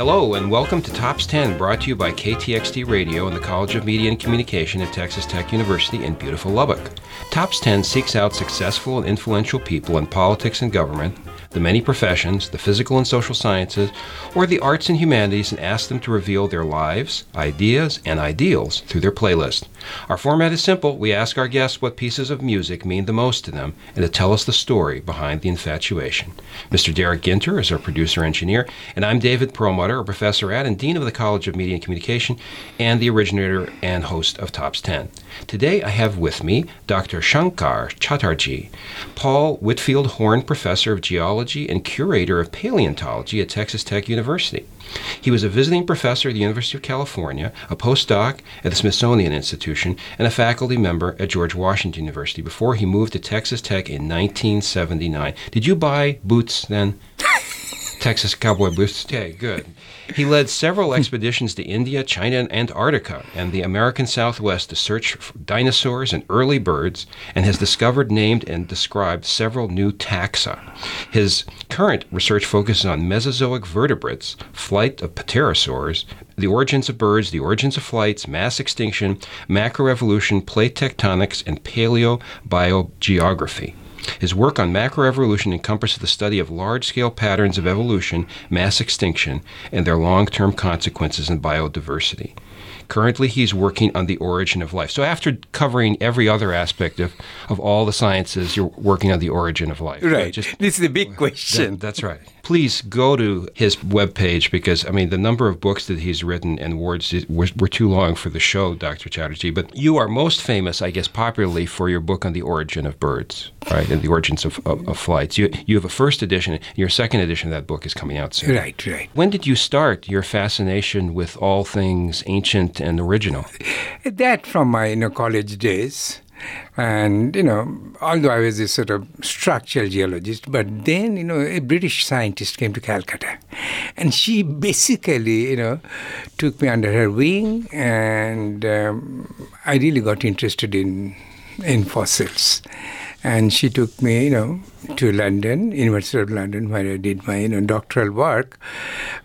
Hello, and welcome to Tops 10, brought to you by KTXT Radio and the College of Media and Communication at Texas Tech University in beautiful Lubbock. Tops 10 seeks out successful and influential people in politics and government the many professions, the physical and social sciences, or the arts and humanities and ask them to reveal their lives, ideas, and ideals through their playlist. Our format is simple. We ask our guests what pieces of music mean the most to them and to tell us the story behind the infatuation. Mr. Derek Ginter is our producer engineer, and I'm David Perlmutter, a professor at and Dean of the College of Media and Communication and the originator and host of Tops 10. Today I have with me Dr. Sankar Chatterjee, Paul Whitfield Horn Professor of Geology and Curator of Paleontology at Texas Tech University. He was a visiting professor at the University of California, a postdoc at the Smithsonian Institution, and a faculty member at George Washington University before he moved to Texas Tech in 1979. Did you buy boots then? Texas cowboy boots. Okay, good. He led several hmm. expeditions to India, China, and Antarctica, and the American Southwest to search for dinosaurs and early birds, and has discovered, named, and described several new taxa. His current research focuses on Mesozoic vertebrates, flight of pterosaurs, the origins of birds, the origins of flights, mass extinction, macroevolution, plate tectonics, and paleobiogeography. His work on macroevolution encompasses the study of large scale patterns of evolution, mass extinction, and their long term consequences in biodiversity. Currently, he's working on the origin of life. So, after covering every other aspect of, of all the sciences, you're working on the origin of life. Right. Just, this is the big question. That, that's right. Please go to his webpage because, I mean, the number of books that he's written and words were, were too long for the show, Dr. Chatterjee. But you are most famous, I guess, popularly for your book on the origin of birds, right, and the origins of, of, of flights. You, you have a first edition, your second edition of that book is coming out soon. Right, right. When did you start your fascination with all things ancient and original? That from my you know, college days. And, you know, although I was a sort of structural geologist, but then, you know, a British scientist came to Calcutta. And she basically, you know, took me under her wing, and um, I really got interested in, in fossils. And she took me, you know, to London, University of London, where I did my, you know, doctoral work.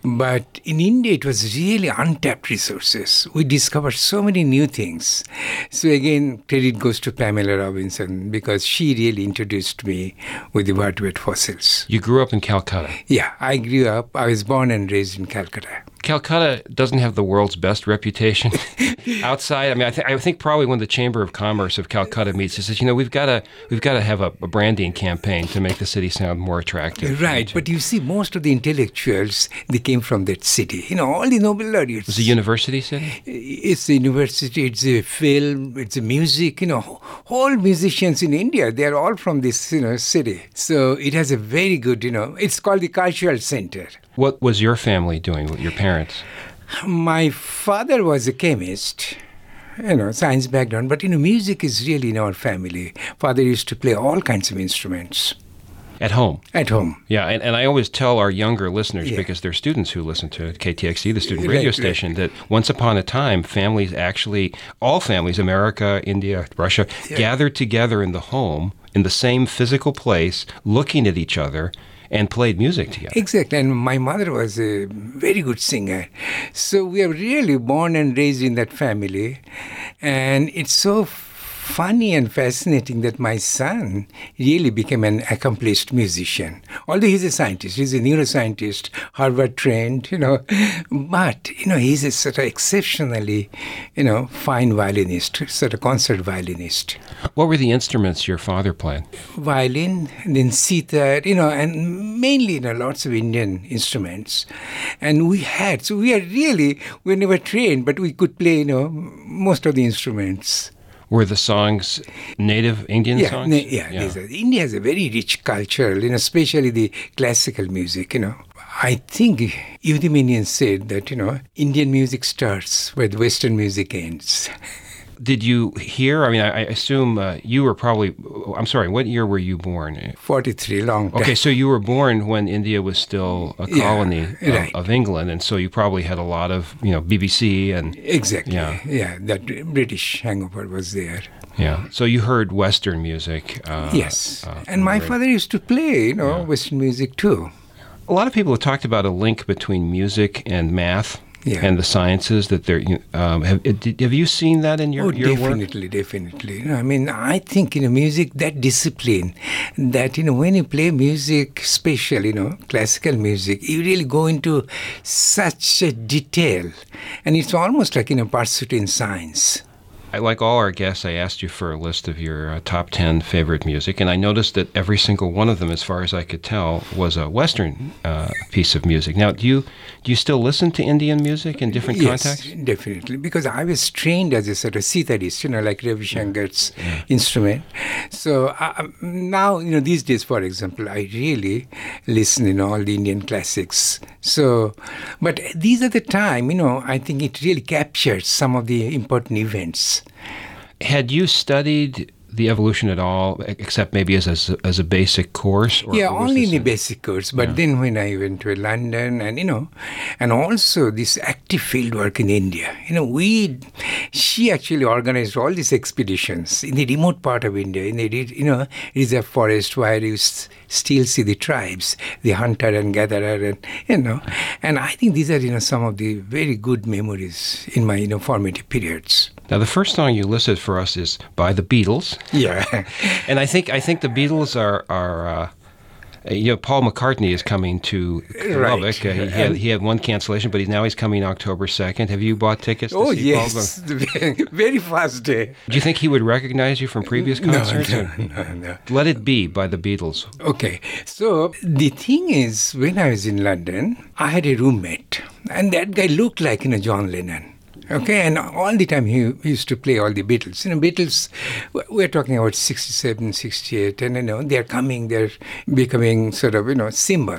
But in India, it was really untapped resources. We discovered so many new things. So again, credit goes to Pamela Robinson because she really introduced me with the vertebrate fossils. You grew up in Calcutta. Yeah, I grew up. I was born and raised in Calcutta. Calcutta doesn't have the world's best reputation outside. I mean, I, th- I, think probably when the Chamber of Commerce of Calcutta meets, it says, you know, we've got to we've got to have a, a, branding campaign to make the city sound more attractive. Right, but you see, most of the intellectuals they came from that city. You know, all the Nobel laureates. It's a university city. It's a university. It's a film. It's a music. You know, all musicians in India they are all from this you know city. So it has a very good you know. It's called the cultural center. What was your family doing with your parents? My father was a chemist, you know, science background, but you know, music is really in our family. Father used to play all kinds of instruments. At home. At home. Yeah, and, and I always tell our younger listeners, yeah. because they're students who listen to KTXT, the student radio right, station, right. that once upon a time, families actually, all families, America, India, Russia, yeah. gathered together in the home, in the same physical place, looking at each other and played music together. Exactly. And my mother was a very good singer. So we are really born and raised in that family. And it's so funny and fascinating that my son really became an accomplished musician. Although he's a scientist, he's a neuroscientist, Harvard trained, you know, but, you know, he's a sort of exceptionally, you know, fine violinist, sort of concert violinist. What were the instruments your father played? Violin, then sitar, you know, and mainly, you know, lots of Indian instruments. And we had, so we are really, we were never trained, but we could play, you know, most of the instruments. Were the songs native Indian yeah, songs? Na- yeah, yeah. India has a very rich culture, you know, especially the classical music, you know. I think Yehudi Menuhin said that, you know, Indian music starts where the Western music ends. Did you hear? I mean, I, I assume uh, you were probably. I'm sorry. What year were you born? Forty-three. Long. Time. Okay, so you were born when India was still a colony yeah, right. of, of, England, and so you probably had a lot of you know BBC and exactly. Yeah, yeah. That British hangover was there. Yeah. So you heard Western music. Uh, yes. Uh, and my father used to play, you know, yeah. Western music too. A lot of people have talked about a link between music and math. Yeah. And the sciences that they're. Um, have, have you seen that in your, oh, your work? definitely, definitely. You know, I mean, I think you know, music that discipline, that you know, when you play music, special, you know, classical music, you really go into such a detail, and it's almost like you know, pursuit in science. I, like all our guests, I asked you for a list of your uh, top 10 favorite music, and I noticed that every single one of them, as far as I could tell, was a Western uh, piece of music. Now, do you do you still listen to Indian music in different yes, contexts? definitely. Because I was trained as a sort of sitarist, you know, like Ravi Shankar's instrument. So uh, now, you know, these days, for example, I really listen in all the Indian classics. So, but these are the time, you know, I think it really captures some of the important events. Had you studied the evolution at all, except maybe as as, a- as a basic course? Or yeah, only in the basic course. But then when I went to London and, you know, and also this active field work in India, you know, we, she actually organized all these expeditions in the remote part of India, in the, you know, reserve forest where you s- still see the tribes, the hunter and gatherer and, you know, and I think these are, you know, some of the very good memories in my, you know, formative periods. Now, the first song you listed for us is by the Beatles, Yeah. and I think I think the Beatles are are. Uh, you know, Paul McCartney is coming to Right. Uh, he, had, he had one cancellation, but he's now he's coming October second. Have you bought tickets? To oh, yes. very fast day. Do you think he would recognize you from previous concerts? No, no, no, no. Let It Be by the Beatles. Okay, so the thing is, when I was in London, I had a roommate, and that guy looked like you know John Lennon. Okay, and all the time he used to play all the Beatles. You know, Beatles, we're talking about 67, 68, and you know, they're coming, they're becoming sort of, you know, symbol.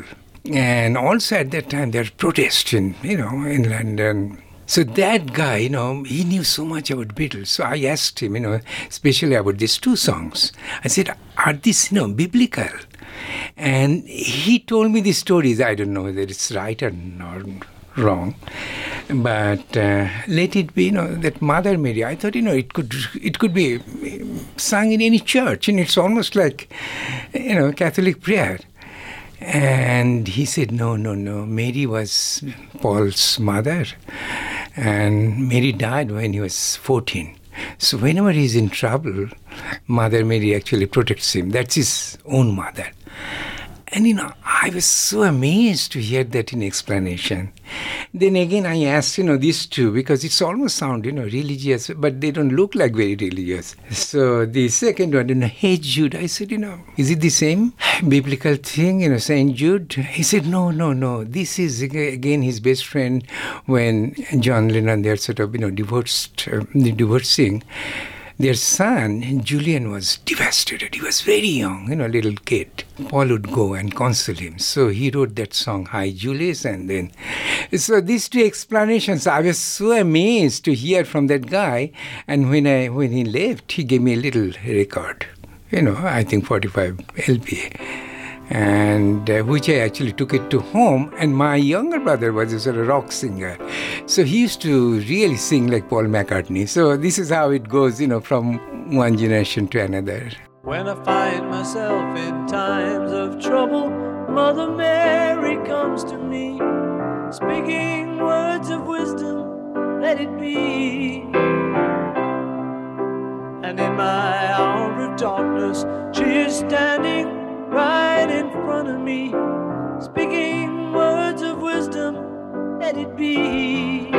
And also at that time, there's protest in, you know, in London. So that guy, you know, he knew so much about Beatles. So I asked him, you know, especially about these two songs. I said, are these, you know, biblical? And he told me the stories. I don't know whether it's right or not wrong, but uh, let it be. You know that Mother Mary. I thought you know it could it could be sung in any church, and it's almost like you know Catholic prayer. And he said, no, no, no. Mary was Paul's mother, and Mary died when he was 14. So whenever he's in trouble, Mother Mary actually protects him. That's his own mother. And you know, I was so amazed to hear that in explanation. Then again, I asked, you know, these two because it's almost sound, you know, religious, but they don't look like very religious. So the second one, you know, hey Jude, I said, you know, is it the same biblical thing, you know, Saint Jude? He said, no, no, no. This is again his best friend when John Lennon they're sort of, you know, divorced, uh, divorcing their son, Julian, was devastated. He was very young, you know, a little kid. Paul would go and console him. So he wrote that song, Hey Jules, and then. So these two explanations, I was so amazed to hear from that guy. And when, I, when he left, he gave me a little record, you know, I think 45 LP and uh, which I actually took it to home. And my younger brother was a sort of rock singer, so he used to really sing like Paul McCartney. So this is how it goes, you know, from one generation to another. When I find myself in times of trouble, Mother Mary comes to me, speaking words of wisdom, let it be. And in my hour of darkness, she is standing right in front of me, speaking words of wisdom, let it be.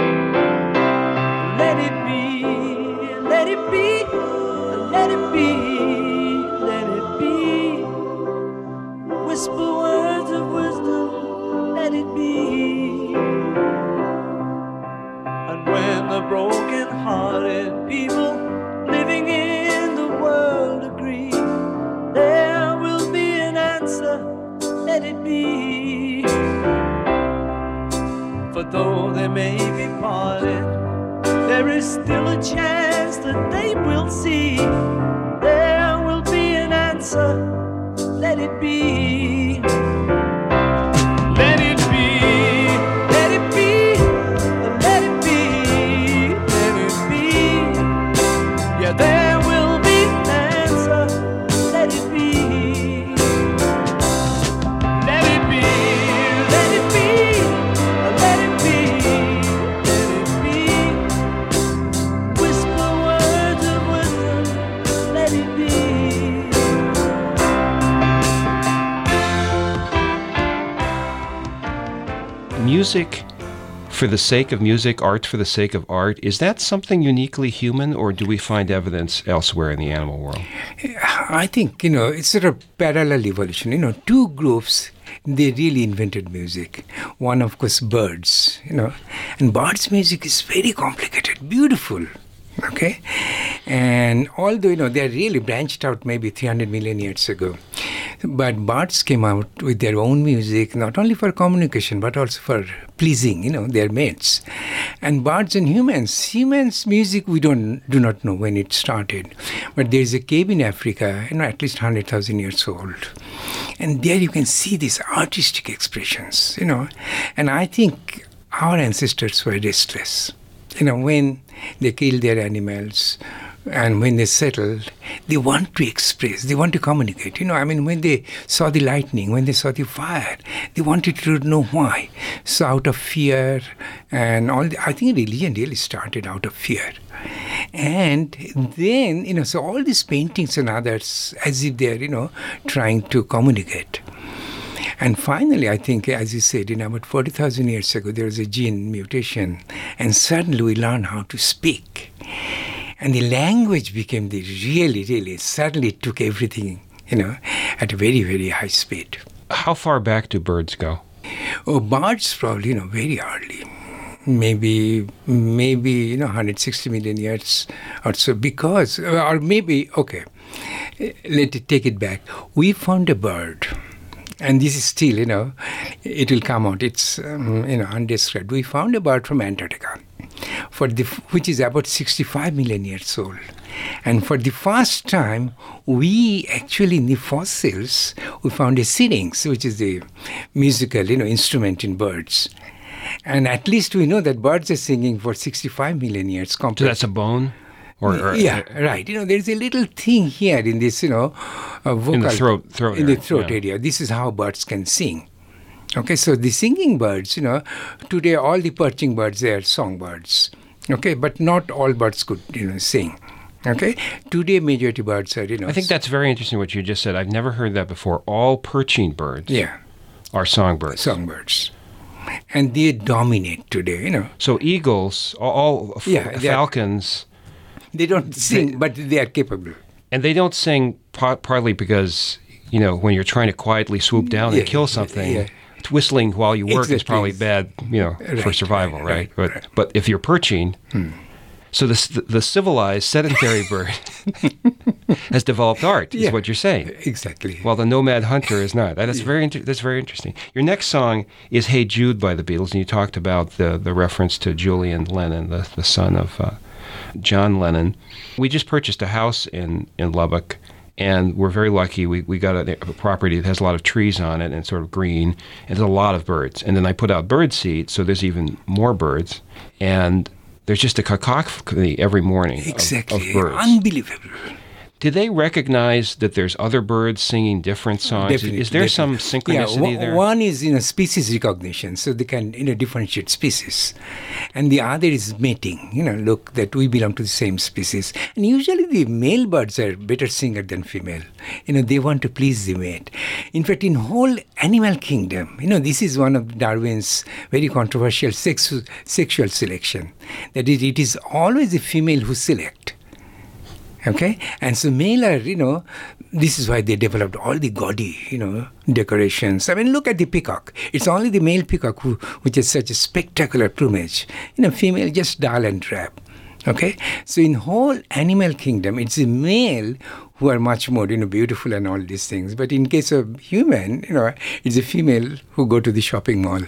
Let it be, let it be, let it be, let it be. Whisper words that they will see. For the sake of music, art for the sake of art, is that something uniquely human, or do we find evidence elsewhere in the animal world? I think, you know, it's sort of parallel evolution. You know, two groups, they really invented music. One, of course, birds, you know, and birds' music is very complicated, beautiful. Okay, and although you know they really branched out maybe 300 million years ago, but birds came out with their own music, not only for communication but also for pleasing, you know, their mates. And birds and humans, humans' music we don't do not know when it started, but there is a cave in Africa, you know, at least 100,000 years old, and there you can see these artistic expressions, you know, and I think our ancestors were restless you know, when they kill their animals and when they settle, they want to express, they want to communicate. You know, I mean, when they saw the lightning, when they saw the fire, they wanted to know why. So, out of fear and all, the, I think religion really started out of fear. And then, you know, so all these paintings and others, as if they're, you know, trying to communicate. And finally, I think, as you said, in about 40,000 years ago, there was a gene mutation, and suddenly we learned how to speak. And the language became the really, really, suddenly took everything, you know, at a very, very high speed. How far back do birds go? Oh, birds probably, you know, very early. Maybe, maybe, you know, 160 million years or so, because, or maybe, okay, let it take it back. We found a bird and this is still, you know, it will come out. It's, um, you know, undescribed. We found a bird from Antarctica, for the, which is about 65 million years old. And for the first time, we actually in the fossils, we found a syrinx, which is the musical, you know, instrument in birds. And at least we know that birds are singing for 65 million years. Compared so that's a bone? Or, or, yeah, right. You know, there's a little thing here in this, you know, uh, vocal in the throat, throat in area. the throat yeah. area. This is how birds can sing. Okay, so the singing birds, you know, today all the perching birds they are songbirds. Okay, but not all birds could, you know, sing. Okay, today majority birds are, you know. I think that's very interesting what you just said. I've never heard that before. All perching birds. Yeah. Are songbirds. Songbirds and they dominate today. You know. So eagles, all, all yeah, falcons, they don't sing, they, but they are capable. And they don't sing partly because, you know, when you're trying to quietly swoop down yeah, and kill something, yeah, whistling while you work exactly. is probably bad, you know, right, for survival, right? right? But, right. but if you're perching, hmm. so the, the civilized sedentary bird has developed art, is what you're saying. Exactly. While the nomad hunter is not. That's very inter- that's very interesting. Your next song is "Hey Jude" by the Beatles, and you talked about the the reference to Julian Lennon, the the son of. Uh, John Lennon. We just purchased a house in, in Lubbock, and we're very lucky. We, we got a, a, property that has a lot of trees on it and sort of green, and there's a lot of birds. And then I put out bird seed, so there's even more birds. And there's just a cacophony every morning exactly. of, of birds. Unbelievable. Do they recognize that there's other birds singing different songs? Definitely, is there definitely. some synchronicity yeah, there? One is you know species recognition, so they can you know differentiate species, and the other is mating. You know, look that we belong to the same species, and usually the male birds are better singer than female. You know, they want to please the mate. In fact, in whole animal kingdom, you know, this is one of Darwin's very controversial sex, sexual selection. That is, it is always the female who select Okay? And so male are, you know, this is why they developed all the gaudy, you know, decorations. I mean, look at the peacock. It's only the male peacock who, which has such a spectacular plumage. You know, female just dull and drab. Okay? So in whole animal kingdom, it's the male who are much more, you know, beautiful and all these things. But in case of human, you know, it's a female who go to the shopping mall.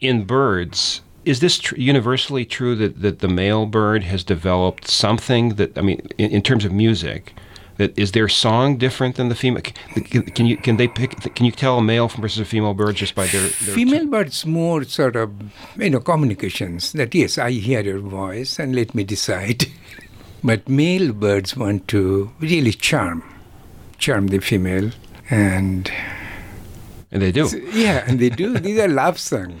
In birds, is this tr- universally true that, that the male bird has developed something that I mean, in, in, terms of music, that is their song different than the female? Can, can, you can they pick? Can you tell a male versus a female bird just by their, their female t- birds more sort of you know communications that yes I hear your voice and let me decide, but male birds want to really charm, charm the female and. And they do. Yeah, and they do. These are love songs.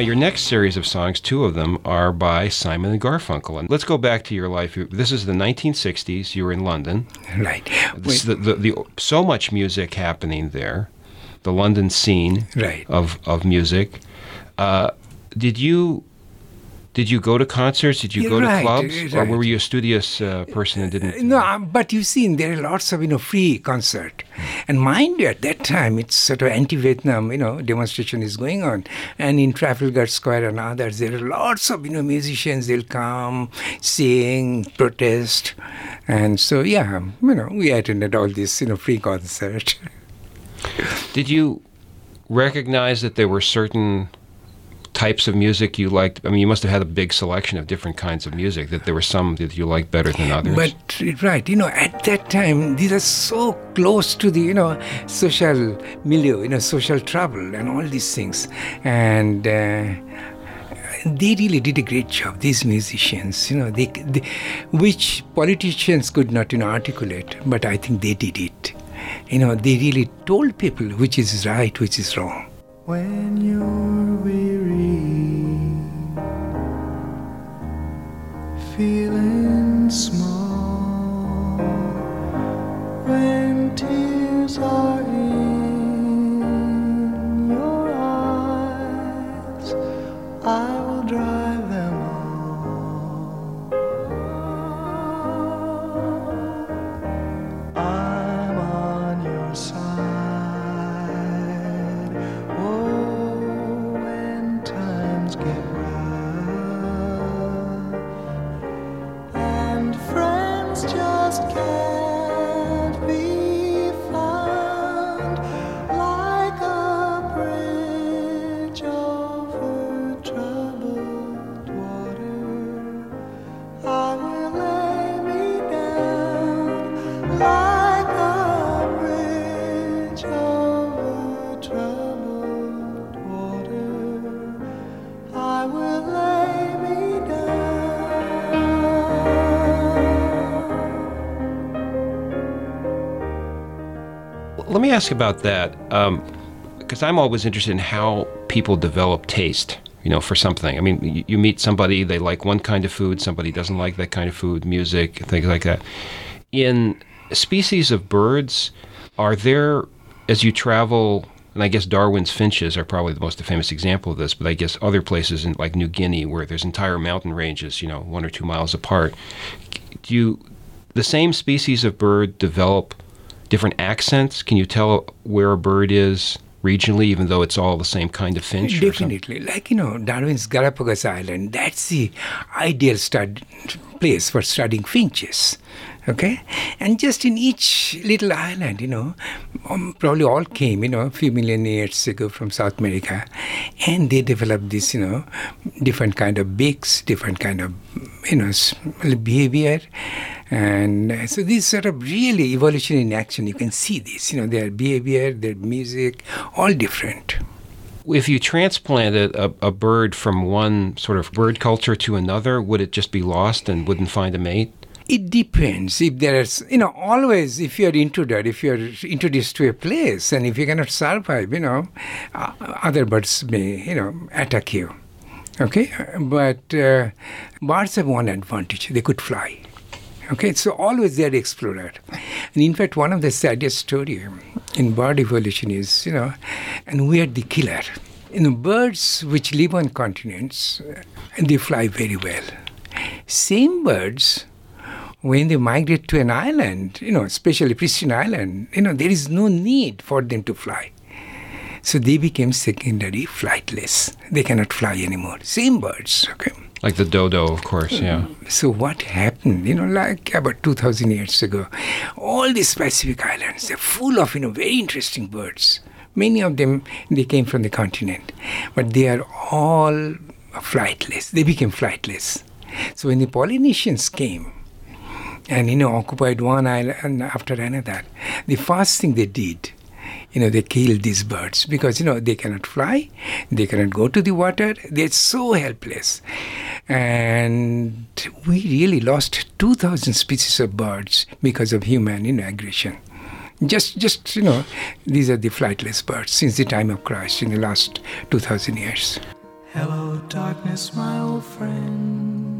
Now, your next series of songs, two of them, are by Simon and Garfunkel. And let's go back to your life. This is the 1960s. You were in London. Right. This, the, the, the, so much music happening there, the London scene Right. of, of music. Uh, did you did you go to concerts? Did you go to right, clubs, or were you a studious uh, person and didn't? No, um, but you see, there are lots of you know free concert, and mind you, at that time it's sort of anti-Vietnam, you know, demonstration is going on, and in Trafalgar Square and others, there are lots of you know musicians. They'll come, sing, protest, and so yeah, you know, we attended all these you know free concert. Did you recognize that there were certain types of music you liked? I mean, you must have had a big selection of different kinds of music. That there were some that you liked better than others. But right, you know, at that time, these are so close to the you know social milieu, you know, social trouble and all these things, and. Uh, they really did a great job. These musicians, you know, they, they, which politicians could not, you know, articulate, but I think they did it. You know, they really told people which is right, which is wrong. When you're weary, feeling small, when tears are in your eyes, I ask about that, um, because I'm always interested in how people develop taste. You know, for something. I mean, you, you meet somebody, they like one kind of food, somebody doesn't like that kind of food, music, things like that. In species of birds, are there, as you travel, and I guess Darwin's finches are probably the most famous example of this, but I guess other places in like New Guinea where there's entire mountain ranges, you know, one or two miles apart, do you, the same species of bird develop different accents? Can you tell where a bird is regionally, even though it's all the same kind of finch? Definitely. Like, you know, Darwin's Galapagos Island, that's the ideal stud- place for studying finches. Okay? And just in each little island, you know, um, probably all came, you know, a few million years ago from South America. And they developed this, you know, different kind of beaks, different kind of, you know, behavior. And uh, so this sort of really evolution in action. You can see this, you know, their behavior, their music, all different. If you transplanted a, a bird from one sort of bird culture to another, would it just be lost and wouldn't find a mate? It depends. If there's, you know, always if you're intruded, if you're introduced to a place and if you cannot survive, you know, uh, other birds may, you know, attack you. Okay? But uh, birds have one advantage they could fly. Okay, so always they are explorer. And in fact, one of the saddest story in bird evolution is, you know, and we are the killer. You know, birds which live on continents, and they fly very well. Same birds, when they migrate to an island, you know, especially pristine island, you know, there is no need for them to fly. So they became secondary flightless. They cannot fly anymore. Same birds, okay. Like the dodo, of course, yeah. Mm. So what happened? You know, like about 2,000 years ago, all these Pacific islands, they're full of, you know, very interesting birds. Many of them, they came from the continent. But they are all flightless. They became flightless. So when the Polynesians came, and you know occupied one island after another, the first thing they did you know, they killed these birds because, you know, they cannot fly, they cannot go to the water, they're so helpless. And we really lost 2,000 species of birds because of human you know, aggression. Just, just you know, these are the flightless birds since the time of Christ in the last 2,000 years. Hello, darkness, my old friend.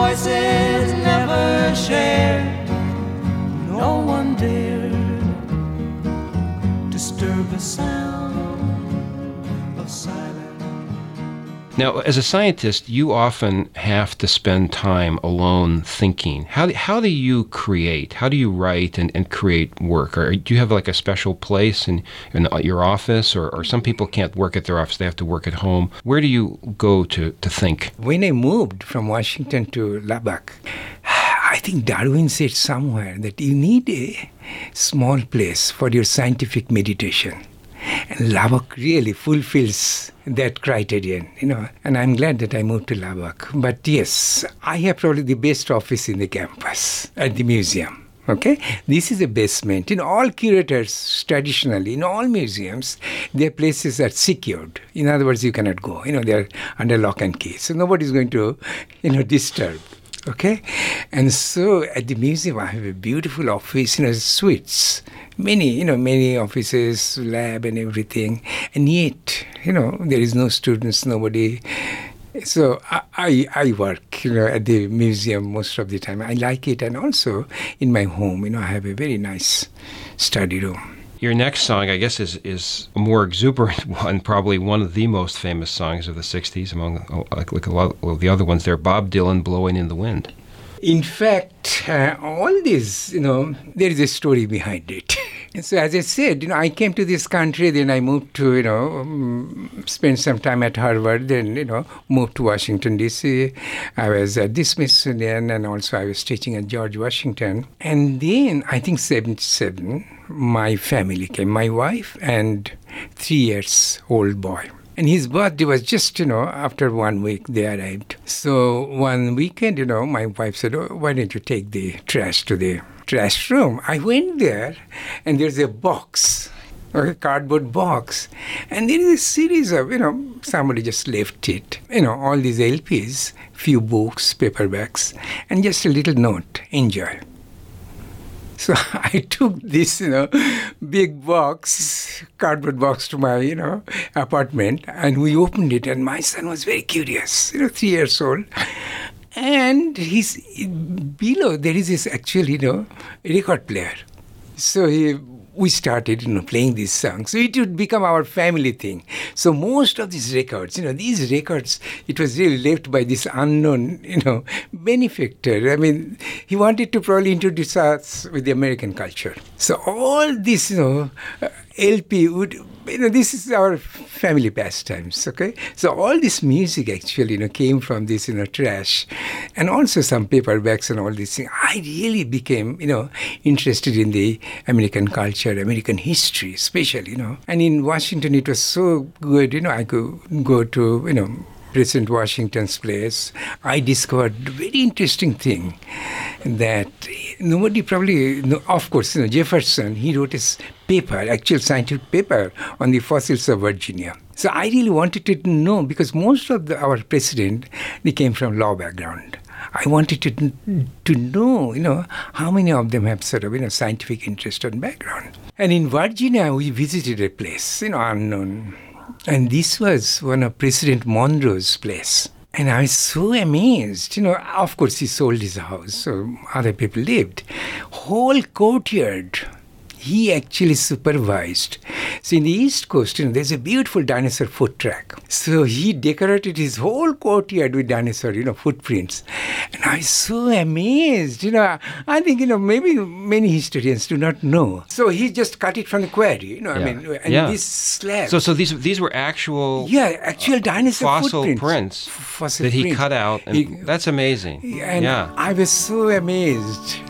voices never share. No one dared disturb the sound of silence. Now, as a scientist, you often have to spend time alone thinking. How how do you create? How do you write and, and create work? Or do you have like a special place in, in your office? Or, or some people can't work at their office, they have to work at home. Where do you go to, to think? When I moved from Washington to Lubbock, I think Darwin said somewhere that you need a small place for your scientific meditation. And Lubbock really fulfills that criterion, you know. And I'm glad that I moved to Lubbock. But yes, I have probably the best office in the campus at the museum. Okay, this is a basement. In all curators, traditionally, in all museums, their places are secured. In other words, you cannot go. You know, they are under lock and key, so nobody is going to, you know, disturb. Okay, and so at the museum I have a beautiful office, you know, suites, many, you know, many offices, lab, and everything, and yet, you know, there is no students, nobody. So I, I, I work, you know, at the museum most of the time. I like it, and also in my home, you know, I have a very nice study room. Your next song, I guess, is, is a more exuberant one, probably one of the most famous songs of the 60s among like, like a lot of the other ones there, Bob Dylan, Blowing in the Wind. In fact, uh, all this, you know, there is a story behind it. And so, as I said, you know, I came to this country, then I moved to, you know, um, spent some time at Harvard, then, you know, moved to Washington, D.C. I was at the Smithsonian, and also I was teaching at George Washington. And then, I think 77, my family came, my wife and three years old boy. And his birthday was just, you know, after one week they arrived. So one weekend, you know, my wife said, oh, why don't you take the trash to the trash room? I went there and there's a box, a cardboard box. And there is a series of, you know, somebody just left it. You know, all these LPs, few books, paperbacks, and just a little note, enjoy. So I took this, you know, big box, cardboard box to my, you know, apartment, and we opened it, and my son was very curious, you know, three years old. And he's below there is this actually, you know, record player. So he we started, you know, playing these songs. So it would become our family thing. So most of these records, you know, these records, it was really left by this unknown, you know, benefactor. I mean, he wanted to probably introduce us with the American culture. So all this, you know, LP would you know this is our family pastimes okay? So all this music actually you know came from this you know trash. And also some paperbacks and all these things. I really became you know interested in the american culture american history especially you know. And in washington it was so good you know i could go to you know President Washington's place, I discovered a very interesting thing that nobody probably, no, of course, you know, Jefferson, he wrote his paper, actual scientific paper on the fossils of Virginia. So I really wanted to know because most of the, our president, they came from law background. I wanted to to know, you know, how many of them have sort of, you know, scientific interest and background. And in Virginia, we visited a place, you know, unknown and this was one of President Monroe's place. And I was so amazed. You know, of course, he sold his house, so other people lived. Whole courtyard he actually supervised. So in the East Coast, you know, there's a beautiful dinosaur foot track. So he decorated his whole courtyard with dinosaur, you know, footprints. And I was so amazed. You know, I think, you know, maybe many historians do not know. So he just cut it from the quarry, you know, yeah. I mean, and yeah. this slab. So so these these were actual Yeah, actual uh, dinosaur fossil footprints. prints fossil that he prints. cut out. And he, that's amazing. And yeah. I was so amazed.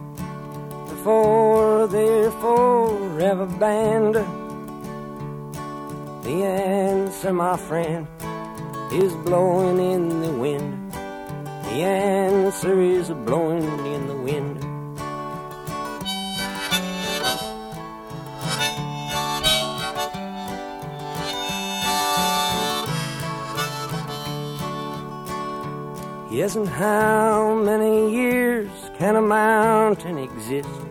before they're forever banned? The answer, my friend, is blowing in the wind. The answer is blowing in the wind. Yes, and how many years can a mountain exist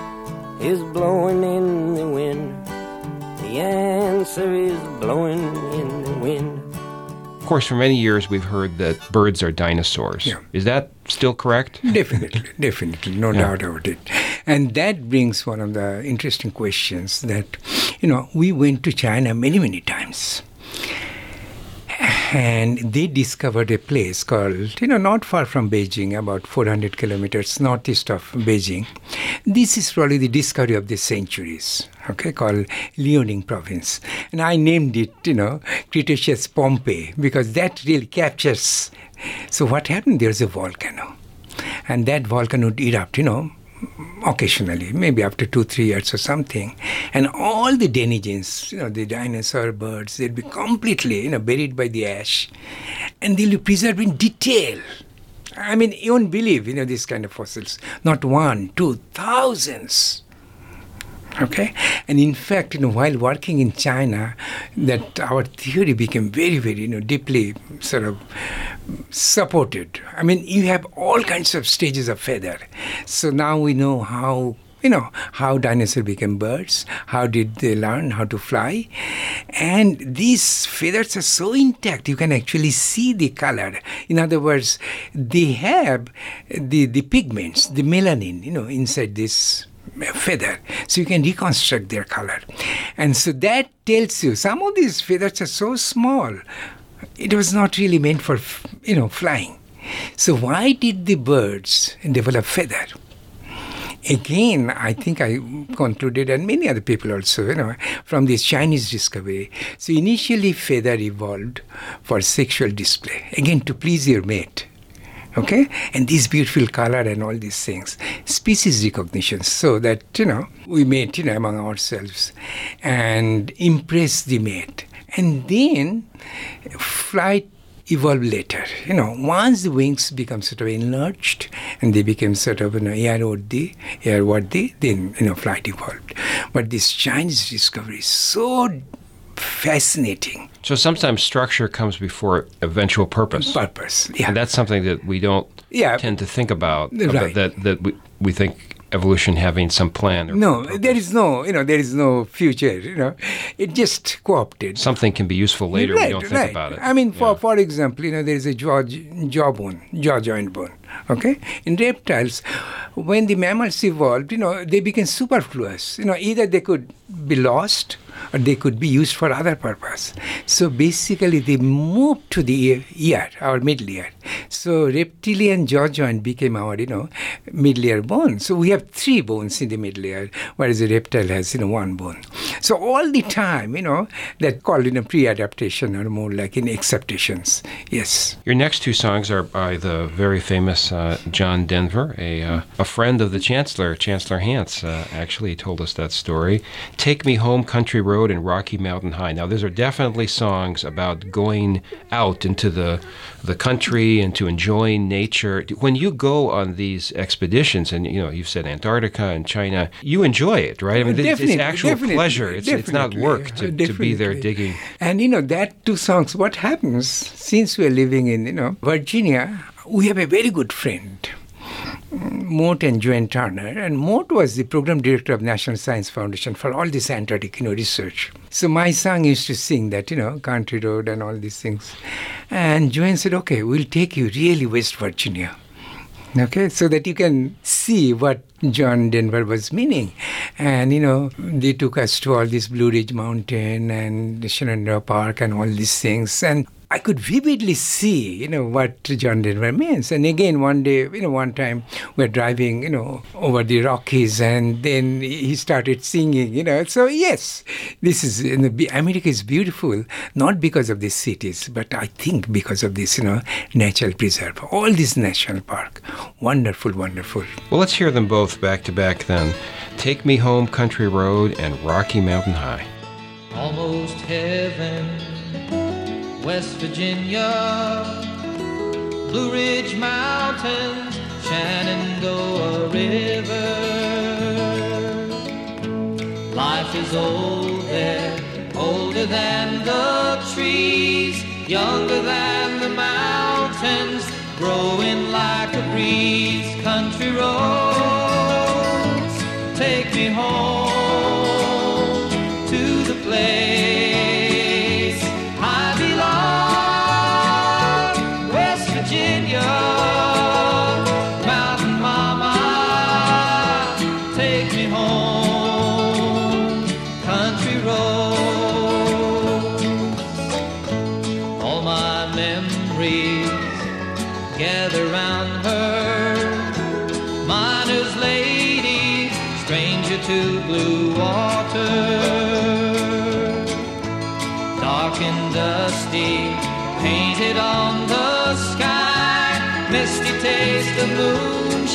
is blowing in the wind. The answer is blowing in the wind. Of course, for many years we've heard that birds are dinosaurs. Yeah. Is that still correct? Definitely, definitely, no yeah. doubt about it. And that brings one of the interesting questions that, you know, we went to China many, many times and they discovered a place called, you know, not far from Beijing, about 400 kilometers northeast of Beijing. This is probably the discovery of the centuries, okay, called Liaoning province. And I named it, you know, Cretaceous Pompeii because that really captures. So what happened? There's a volcano. And that volcano would erupt, you know, occasionally, maybe after two, three years or something. And all the denizens, you know, the dinosaur birds, they'll be completely, you know, buried by the ash. And they'll be preserved in detail. I mean, you won't believe, you know, these kind of fossils. Not one, two, thousands. Okay? And in fact, you know, while working in China, that our theory became very, very, you know, deeply sort of supported. I mean, you have all kinds of stages of feather. So now we know how you know how dinosaurs became birds how did they learn how to fly and these feathers are so intact you can actually see the color in other words they have the the pigments the melanin you know inside this feather. So you can reconstruct their color. And so that tells you some of these feathers are so small, it was not really meant for, you know, flying. So why did the birds develop feather? Again, I think I concluded, and many other people also, you know, from this Chinese discovery. So initially, feather evolved for sexual display, again to please your mate okay? And this beautiful color and all these things. Species recognition. So that you know we mate you know among ourselves and impress the mate. And then flight evolved later. You know once the wings become sort of enlarged and they became sort of you know airworthy airworthy then you know flight evolved. But this chinese discovery is so fascinating So sometimes structure comes before eventual purpose. purpose yeah And that's something that we don't Yeah. tend to think about. Right. about that that we, we think evolution having some plan. No, there is no, you know, there is no future. You know, it just co-opted. Something can be useful later. right, we don't think right. about it. I mean, for Yeah. for example, you know, there is a jaw jaw bone, jaw joint bone. Okay, in reptiles, when the mammals evolved, you know, they became superfluous. You know, either they could be lost or they could be used for other purpose. So basically, they moved to the ear, our middle ear. So reptilian jaw joint became our, you know, middle ear bone. So we have three bones in the middle ear, whereas a reptile has, you know, one bone. So all the time, you know, that called, you a pre-adaptation or more like exaptations. Yes. Your next two songs are by the very famous uh, John Denver, a, uh, a friend of the Chancellor, Chancellor Hance. Uh, actually, he told us that story. Take Me Home, Country Road, and Rocky Mountain High. Now, those are definitely songs about going out into the the country and to enjoying nature. When you go on these expeditions, and you know, you've said Antarctica and China, you enjoy it, right? I mean, it's, it's Definitely, actual definitely, pleasure. It's, it's not work to, to be there digging. And you know that two songs. What happens since we're living in you know Virginia? We have a very good friend, Mort and Joanne Turner, and Mort was the program director of National Science Foundation for all this Antarctic you know research. So my son used to sing that you know Country Road and all these things, and Joanne said, "Okay, we'll take you really West Virginia." Okay, so that you can see what John Denver was meaning. And, you know, they took us to all this Blue Ridge Mountain and Shenandoah Park and all these things. And I could vividly see, you know, what John Denver means. And again, one day, you know, one time we're driving, you know, over the Rockies and then he started singing, you know. So, yes, this is, you know, America is beautiful, not because of these cities, but I think because of this, you know, natural preserve. All this national park. Wonderful, wonderful. Well, let's hear them both back to back then. Take Me Home, Country Road, and Rocky Mountain High. almost heaven. West Virginia, Blue Ridge Mountains, Shenandoah River. Life is old there, older than the trees, younger than the mountains, growing like a breeze. Country roads,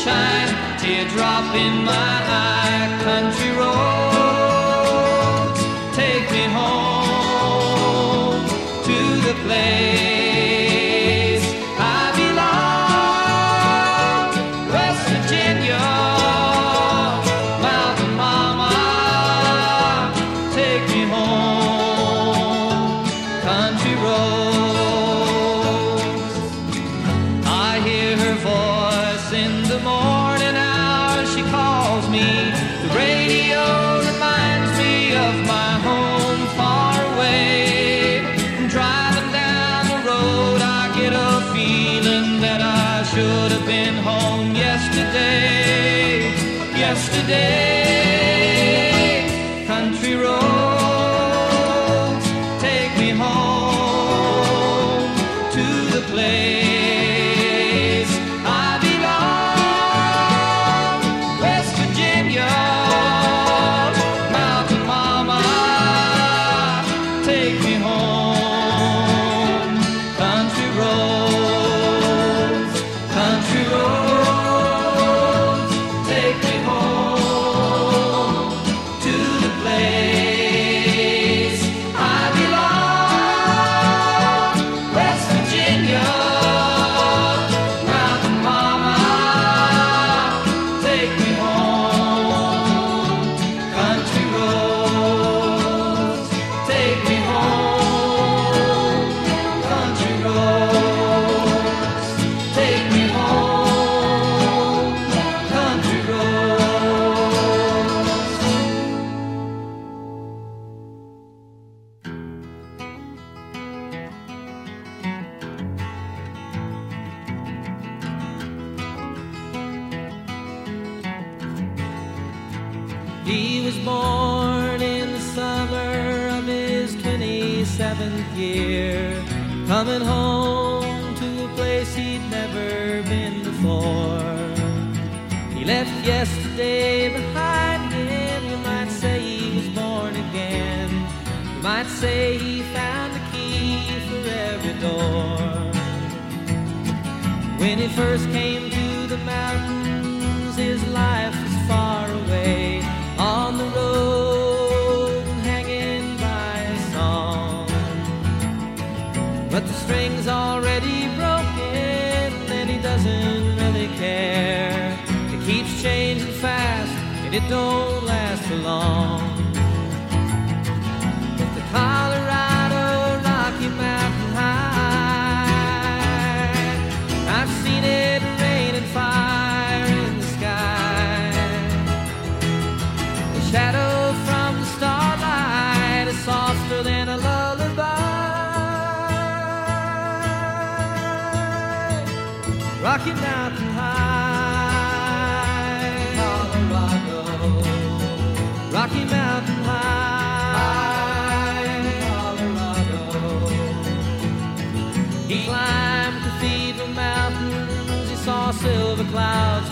moonshine, teardrop in my eye.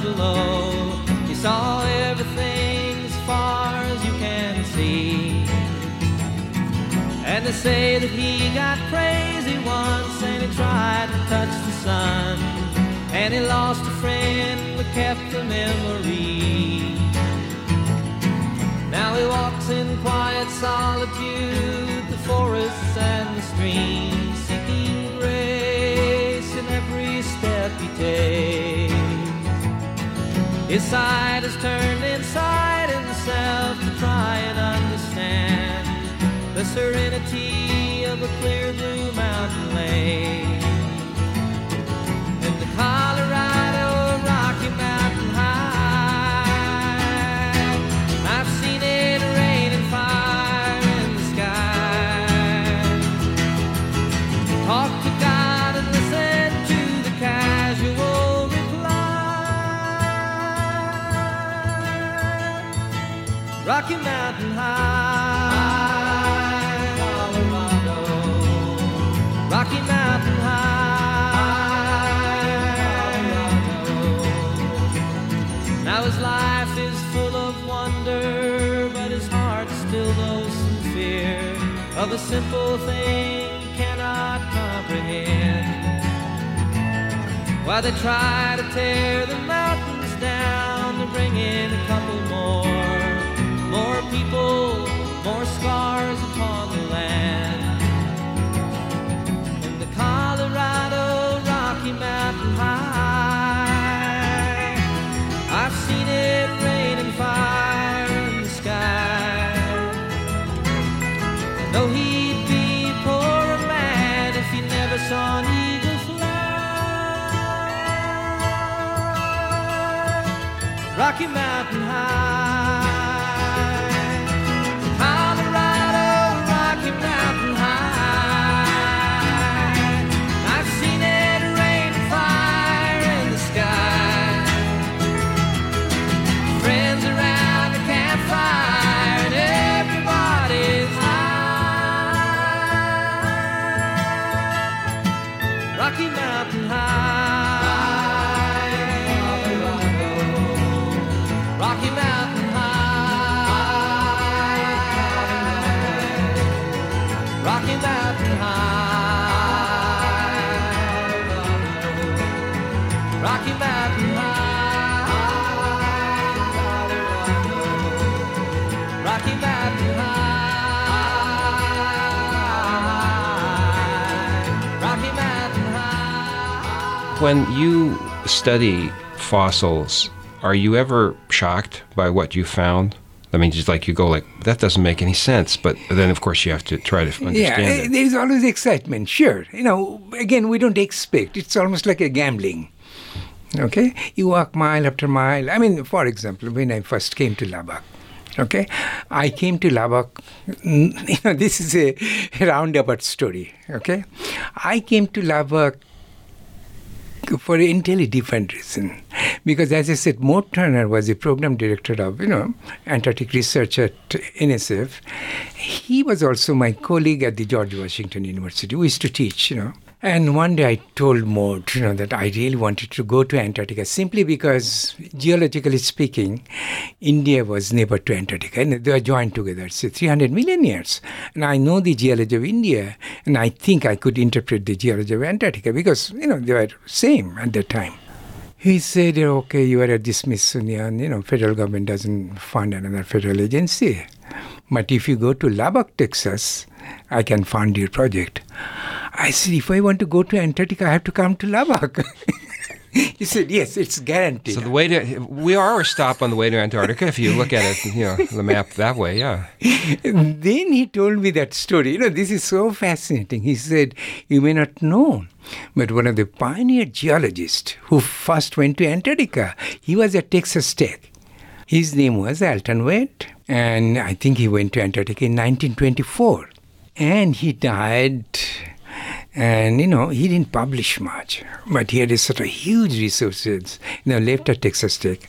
He saw everything as far as you can see. And they say that he got crazy once and he tried to touch the sun. And he lost a friend but kept the memory. Now he walks in quiet solitude, the forests and the streams, seeking grace in every step he takes. His side is turned inside himself to try and understand the serenity of a clear blue mountain lake. In the Rocky Mountain High, Colorado. Rocky Mountain High, Colorado. Now his life is full of wonder, but his heart still knows some fear of a simple thing cannot comprehend. Why they try to tear the mountains down to bring in a couple more, more people, more scars upon the land. In the Colorado Rocky Mountain High, I've seen it rain and fire in the sky. Though he'd be poor man if he never saw an eagle fly. Rocky Mountain High, When you study fossils, are you ever shocked by what you found? I mean, just like you go like that doesn't make any sense, but then of course you have to try to understand Yeah, it. there is always excitement. Sure, you know. Again, we don't expect. It's almost like a gambling. Okay, you walk mile after mile. I mean, for example, when I first came to Lubbock, okay, I came to Lubbock. mm, You know, this is a roundabout story. Okay, I came to Lubbock for an entirely different reason. Because as I said, Mort Turner was the program director of, you know, Antarctic research at NSF. He was also my colleague at the George Washington University. We used to teach, you know. And one day I told Mort, you know, that I really wanted to go to Antarctica simply because, geologically speaking, India was neighbor to Antarctica. And they are joined together, say 300 million years. And I know the geology of India, and I think I could interpret the geology of Antarctica because, you know, they were same at that time. He said, okay, you are a the Smithsonian, you know, federal government doesn't fund another federal agency. But if you go to Lubbock, Texas, I can fund your project. I said, if I want to go to Antarctica, I have to come to Lubbock. he said, yes, it's guaranteed. So the way to we are a stop on the way to Antarctica if you look at it, you know, the map that way. Yeah. Then he told me that story. You know, this is so fascinating. He said, You may not know, but one of the pioneer geologists who first went to Antarctica, he was at Texas Tech. His name was Alton Wade, and I think he went to Antarctica in 1924. And he died, and you know, he didn't publish much, but he had a sort of huge resources, you know, left at Texas Tech.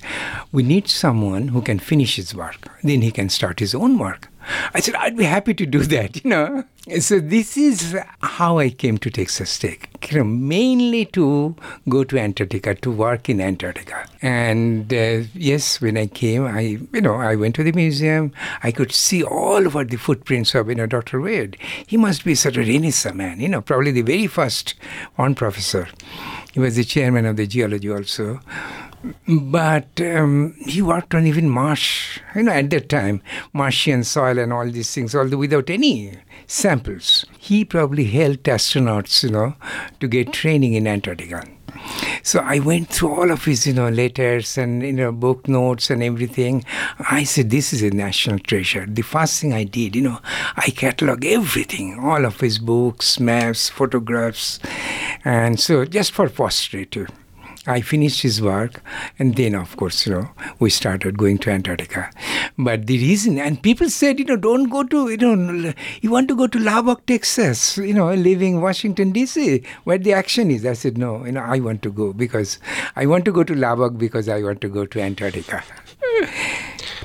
We need someone who can finish his work, then he can start his own work. I said, I'd be happy to do that, you know. So this is how I came to Texas Tech, you know, mainly to go to Antarctica, to work in Antarctica. And uh, yes, when I came, I, you know, I went to the museum. I could see all over the footprints of, you know, Dr. Wade. He must be sort of Renaissance man, you know, probably the very first one professor. He was the chairman of the geology also. But um, he worked on even marsh, you know, at that time, Martian soil and all these things, although without any samples. He probably helped astronauts, you know, to get training in Antarctica. So I went through all of his, you know, letters and you know, book notes and everything. I said, this is a national treasure. The first thing I did, you know, I catalog everything, all of his books, maps, photographs, and so just for posterity. I finished his work, and then, of course, you know, we started going to Antarctica. But the reason, and people said, you know, don't go to, you know, you want to go to Lubbock, Texas, you know, leaving Washington, D.C., where the action is. I said, no, you know, I want to go because I want to go to Lubbock because I want to go to Antarctica.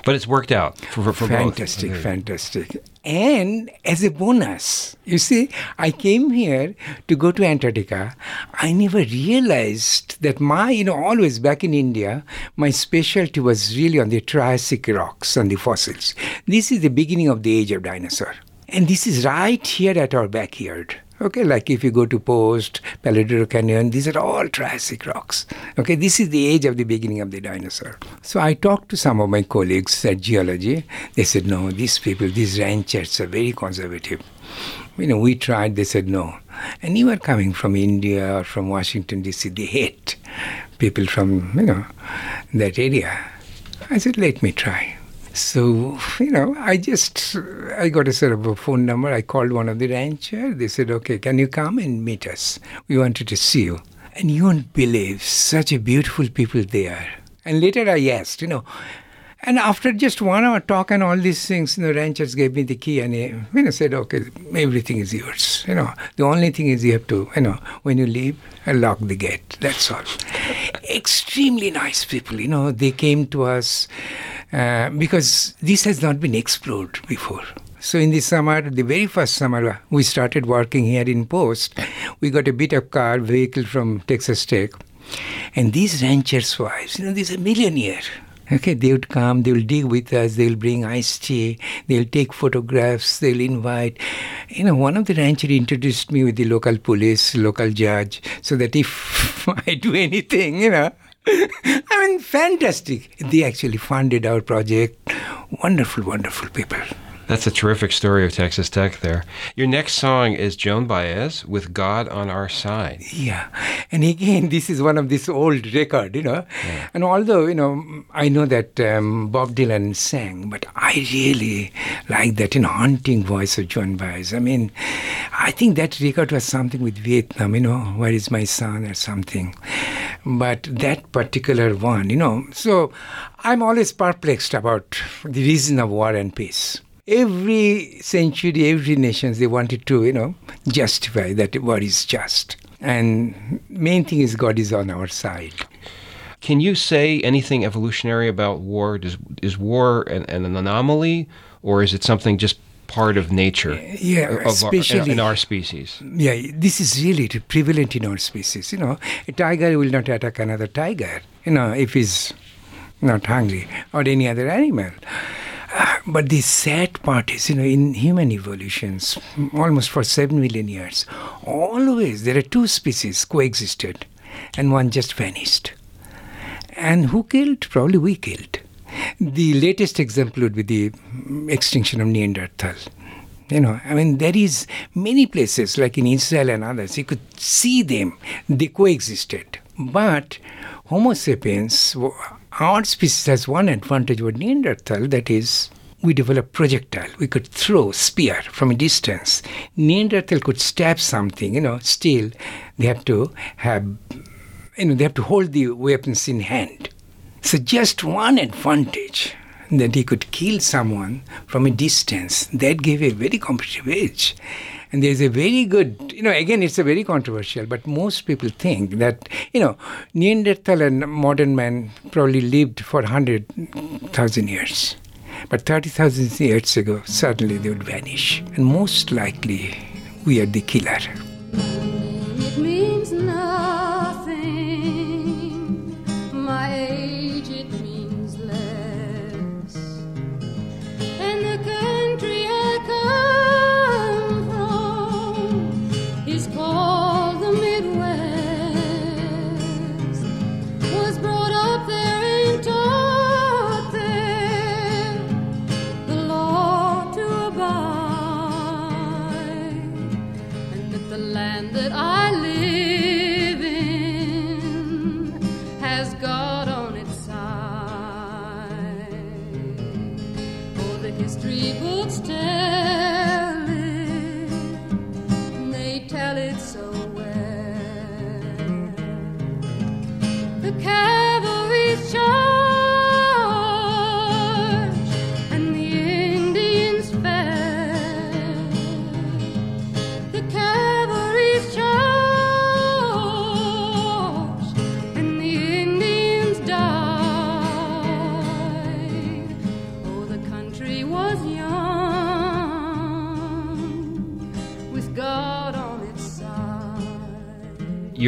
But it's worked out for, for, for fantastic, both. fantastic. And as a bonus, you see, I came here to go to Antarctica. I never realized that my, you know, always back in India, my specialty was really on the Triassic rocks, and the fossils. This is the beginning of the age of dinosaur. And this is right here at our backyard. Okay, like if you go to Post, Palo Duro Canyon, these are all Triassic rocks. Okay, this is the age of the beginning of the dinosaur. So I talked to some of my colleagues at geology. They said, no, these people, these ranchers are very conservative. You know, we tried, they said no. And you are coming from India or from Washington, D.C., they hate people from, you know, that area. I said, let me try. So, you know, I just, I got a sort of a phone number. I called one of the rancher. They said, okay, can you come and meet us? We wanted to see you. And you won't believe, such a beautiful people they are. And later I asked, you know, and after just one hour talk and all these things, know, ranchers gave me the key and they, you know, said, okay, everything is yours. You know, the only thing is you have to, you know, when you leave, lock the gate. That's all. Extremely nice people, you know, they came to us uh, because this has not been explored before. So in the summer, the very first summer we started working here in Post, we got a bit of car vehicle from Texas Tech. And these ranchers' wives, you know, these are millionaire. Okay, they would come, they will dig with us, they'll bring iced tea, they'll take photographs, they'll invite. You know, one of the ranchers introduced me with the local police, local judge, so that if I do anything, you know, I mean, fantastic. They actually funded our project. Wonderful, wonderful people. That's a terrific story of Texas Tech there. Your next song is Joan Baez with God on Our Side. Yeah. And again, this is one of this old record, you know. And although, you know, I know that um, Bob Dylan sang, but I really like that, you know, haunting voice of Joan Baez. I mean, I think that record was something with Vietnam, you know, where is my son or something. But that particular one, you know, so I'm always perplexed about the reason of war and peace every century, every nation, they wanted to, you know, justify that war is just. And main thing is God is on our side. Can you say anything evolutionary about war? Does, is war an, an anomaly, or is it something just part of nature? Yeah, of especially our, in, in our species. Yeah, this is really prevalent in our species. You know, a tiger will not attack another tiger. You know, if he's not hungry or any other animal. Uh, but the sad part is, you know, in human evolutions, almost for seven million years, always there are two species coexisted, and one just vanished. And who killed? Probably we killed. The latest example would be the extinction of Neanderthal. You know, I mean, there is many places like in Israel and others, you could see them. They coexisted. But Homo sapiens, our species has one advantage over Neanderthal, that is, we developed projectile. We could throw spear from a distance. Neanderthal could stab something, you know, still they have to have, you know, they have to hold the weapons in hand. So just one advantage that he could kill someone from a distance, that gave a very competitive edge. And there's a very good, you know, again, it's a very controversial, but most people think that, you know, Neanderthal and modern man probably lived for 100,000 years. But 30,000 years ago, suddenly they would vanish. And most likely, we are the killer. The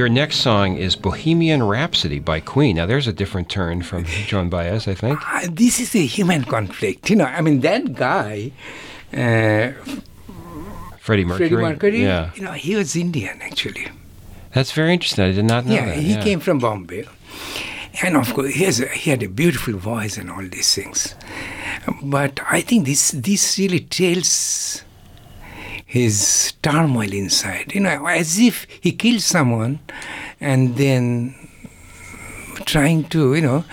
Your next song is Bohemian Rhapsody by Queen. Now, there's a different turn from Joan Baez, I think. Uh, this is a human conflict. You know, I mean, that guy, uh, Freddie Mercury. Freddie Mercury, Yeah. you know, he was Indian actually. That's very interesting. I did not know yeah, that. he came from Bombay. And of course, he, has a, he had a beautiful voice and all these things. But I think this, this really tells his turmoil inside. You know, as if he killed someone and then trying to, you know,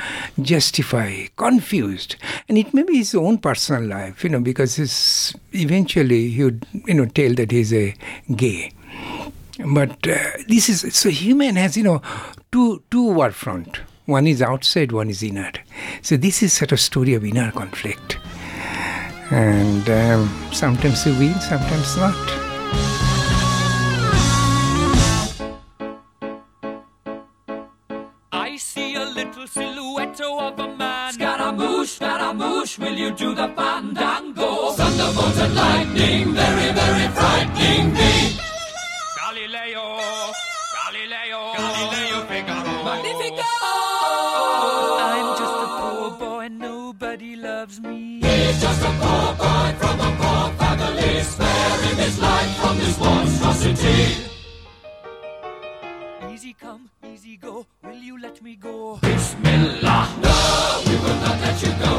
justify, confused. And it may be his own personal life, you know, because eventually he would, you know, tell that he's a gay. But uh, this is so human has you know two two war front. One is outside, one is inner. So this is sort of story of inner conflict, and um, sometimes we win, sometimes not. I see a little silhouette of a man. Scaramouche, Scaramouche, will you do the fandango? Thunderbolt and lightning, very, very frightening me. Galileo, Galileo, Galileo Figaro. Magnifico! Poor boy from a poor family, sparing his life from this monstrosity. Easy come, easy go, will you let me go? Bismillah. No, we will not let you go. Go.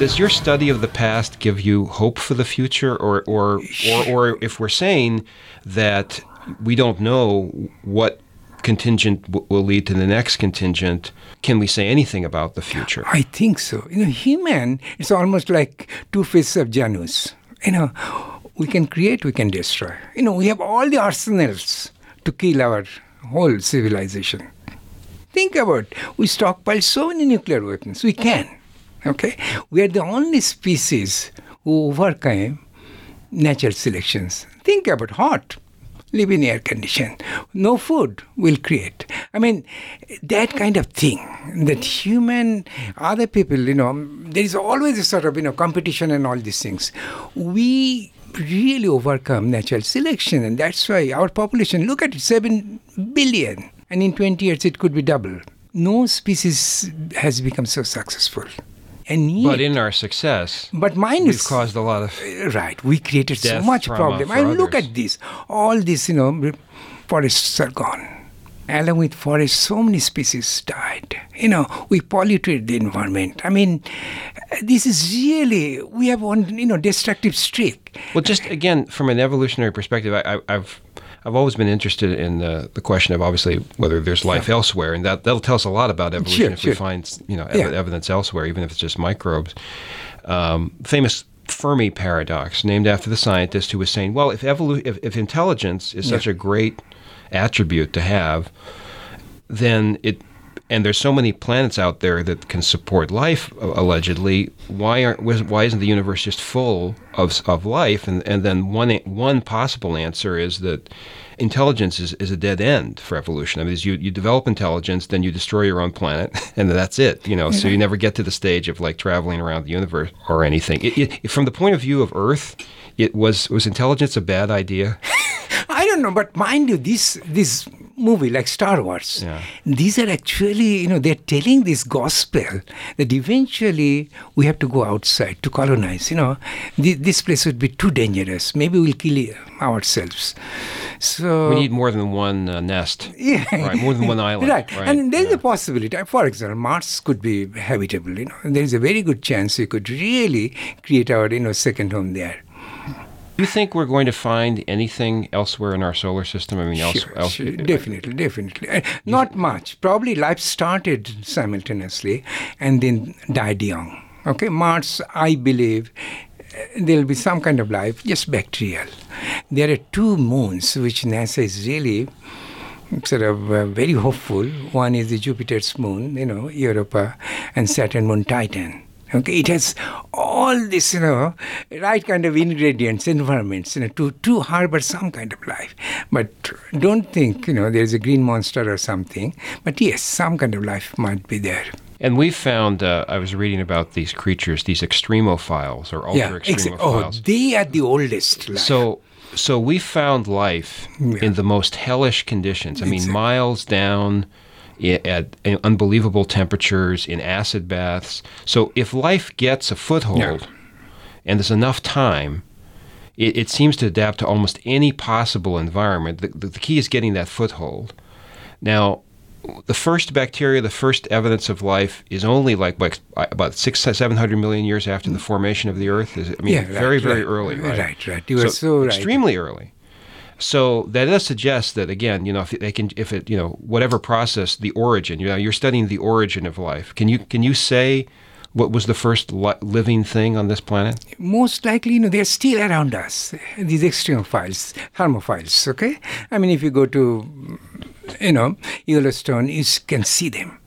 Does your study of the past give you hope for the future, or or or, or if we're saying that we don't know what contingent w- will lead to the next contingent, can we say anything about the future? I think so. You know, human, it's almost like two faces of Janus. You know, we can create, we can destroy. You know, we have all the arsenals to kill our whole civilization. Think about it. We stockpile so many nuclear weapons. We can. Okay? We are the only species who overcame natural selections. Think about hot. Live in air condition. No food will create. I mean, that kind of thing. That human, other people, you know, there is always a sort of, you know, competition and all these things. We really overcome natural selection, and that's why our population, look at it, 7 billion. And in 20 years, it could be double. No species has become so successful. And yet, But in our success, but mine we've is caused a lot of. right. We created so much problem. And look at this. All these, you know, forests are gone. Along with forests, so many species died. You know, we polluted the environment. I mean, this is really we have one, you know, destructive streak. Well, just again from an evolutionary perspective, I, I, I've always been interested in the, the question of obviously whether there's life elsewhere, and that that'll tell us a lot about evolution Sure, if sure. we find you know ev- Yeah. evidence elsewhere, even if it's just microbes. Um, famous Fermi paradox, named after the scientist who was saying, well, if evolu- if, if intelligence is such a great attribute to have, then it and there's so many planets out there that can support life allegedly why aren't why isn't the universe just full of of life and and then one one possible answer is that intelligence is, is a dead end for evolution. I mean, is you, you develop intelligence, then you destroy your own planet, and that's it. You know, so you never get to the stage of like traveling around the universe or anything. It, it, from the point of view of Earth, it was was intelligence a bad idea? I don't know, but mind you, this this movie like Star Wars, Yeah. these are actually you know they're telling this gospel that eventually we have to go outside to colonize. You know, Th- this place would be too dangerous. Maybe we'll kill ourselves. So We need more than one uh, nest. Yeah. Right, more than one island. Right. And there's yeah. a possibility. For example, Mars could be habitable. You know, there is a very good chance we could really create our you know second home there. Do you think we're going to find anything elsewhere in our solar system? I mean, else, Sure, else, sure, definitely, definitely. Uh, not much. Probably life started simultaneously and then died young. Okay, Mars, I believe uh, there'll be some kind of life, just bacterial. There are two moons which NASA is really sort of uh, very hopeful. One is the Jupiter's moon, you know, Europa, and Saturn moon Titan. Okay, it has all this, you know, right kind of ingredients, environments, you know, to, to harbor some kind of life. But don't think, you know, there's a green monster or something. But yes, some kind of life might be there. And we found, uh, I was reading about these creatures, these extremophiles or ultra oh, extremophiles. they are the oldest life. so, so we found life in the most hellish conditions. I mean, Exactly. miles down at unbelievable temperatures in acid baths. So, if life gets a foothold Yeah. and there's enough time, it, it seems to adapt to almost any possible environment. The, the, the key is getting that foothold. Now, the first bacteria, the first evidence of life, is only like, like about six, seven hundred million years after the mm. formation of the Earth. Is I mean, Yeah, very, right, very right. early. Right, Right, right. You were so right. extremely early. So that does suggest that again, you know, if they can, if it, you know, whatever process, the origin. You know, you're studying the origin of life. Can you can you say what was the first li- living thing on this planet? most likely, you know, they're still around us, these extremophiles, thermophiles, okay? I mean, if you go to, you know, Yellowstone, you can see them.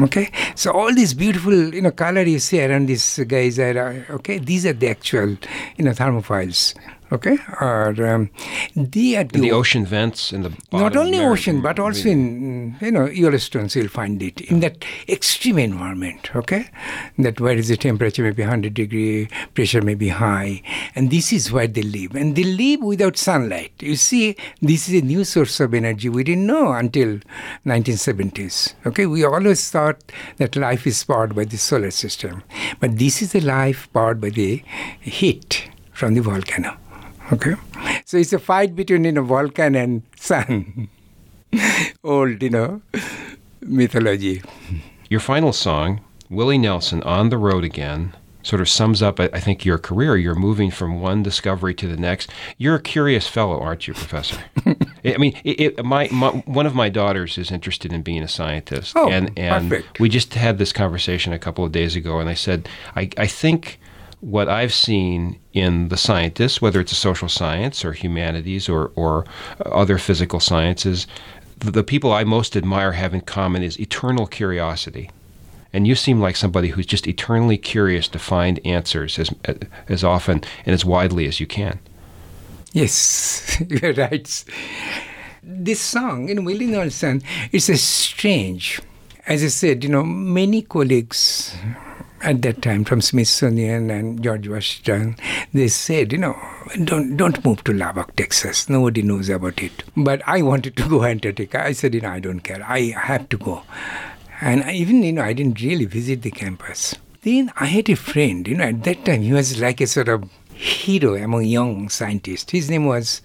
Okay, so all these beautiful, you know, color you see around these guys are uh, okay. These are the actual, you know, thermophiles. Okay, or um, they are In the ocean vents in the not only ocean, but also in you know Yellowstone, you'll find it in that extreme environment. Okay, that where is the temperature may be 100 degree, pressure may be high, and this is where they live, and they live without sunlight. You see, this is a new source of energy we didn't know until 1970s. Okay, we always thought that life is powered by the solar system, but this is a life powered by the heat from the volcano. Okay, so it's a fight between you know volcano and sun. Old, you know, mythology. Your final song, Willie Nelson, "On the Road Again." Sort of sums up, I I think, your career. You're moving from one discovery to the next. You're a curious fellow, aren't you, Professor? I mean, it, it, my, my one of my daughters is interested in being a scientist, Oh, and and perfect. we just had this conversation a couple of days ago, and I said, I, I think what I've seen in the scientists, whether it's a social science or humanities or or other physical sciences, the, the people I most admire have in common is eternal curiosity. And you seem like somebody who's just eternally curious to find answers as as often and as widely as you can. Yes, you're right. This song in Willie Nelson is a strange. As I said, you know, many colleagues at that time from Smithsonian and George Washington, they said, you know, don't don't move to Lubbock, Texas. Nobody knows about it. But I wanted to go Antarctica. I said, you know, I don't care. I have to go. And I even, you know, I didn't really visit the campus. Then I had a friend, you know, at that time he was like a sort of hero among young scientists. His name was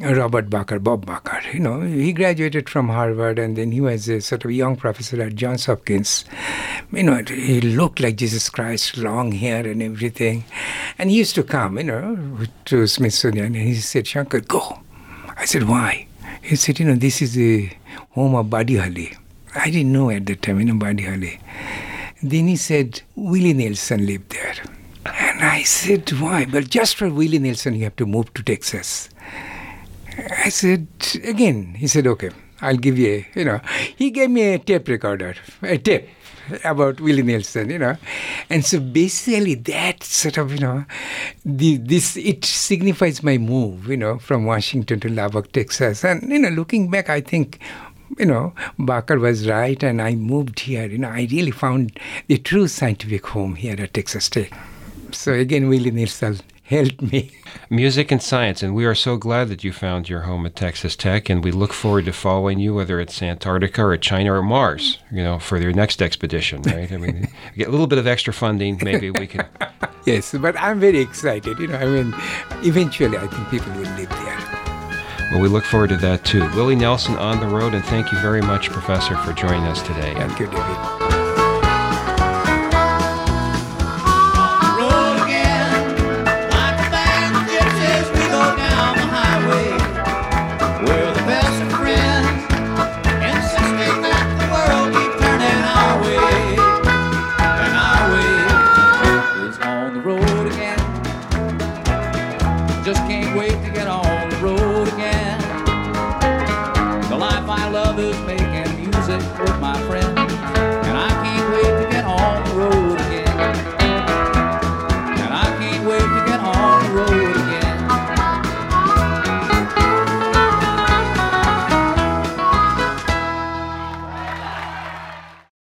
Robert Bakker, Bob Bakker. You know, he graduated from Harvard and then he was a sort of young professor at Johns Hopkins. You know, he looked like Jesus Christ, long hair and everything. And he used to come, you know, to Smithsonian and he said, Shankar, go. I said, why? He said, you know, this is the home of Buddy Holly. I didn't know at that time, you know, Buddy. Then he said, Willie Nelson lived there. And I said, why? Well, just for Willie Nelson, you have to move to Texas. I said, again, he said, okay, I'll give you a, you know, he gave me a tape recorder, a tape about Willie Nelson, you know. And so basically that sort of, you know, the, this, it signifies my move, you know, from Washington to Lubbock, Texas. And, you know, looking back, I think, you know, Bakker was right and I moved here. You know, I really found the true scientific home here at Texas Tech. So again, Willie Nelson helped me. Music and science, and we are so glad that you found your home at Texas Tech, and we look forward to following you, whether it's Antarctica or China or Mars, you know, for your next expedition, right? I mean, get a little bit of extra funding, maybe we can. Yes, but I'm very excited. You know, I mean, eventually I think people will live there. Well, we look forward to that too. Willie Nelson on the road, and thank you very much, Professor, for joining us today. Thank you, David.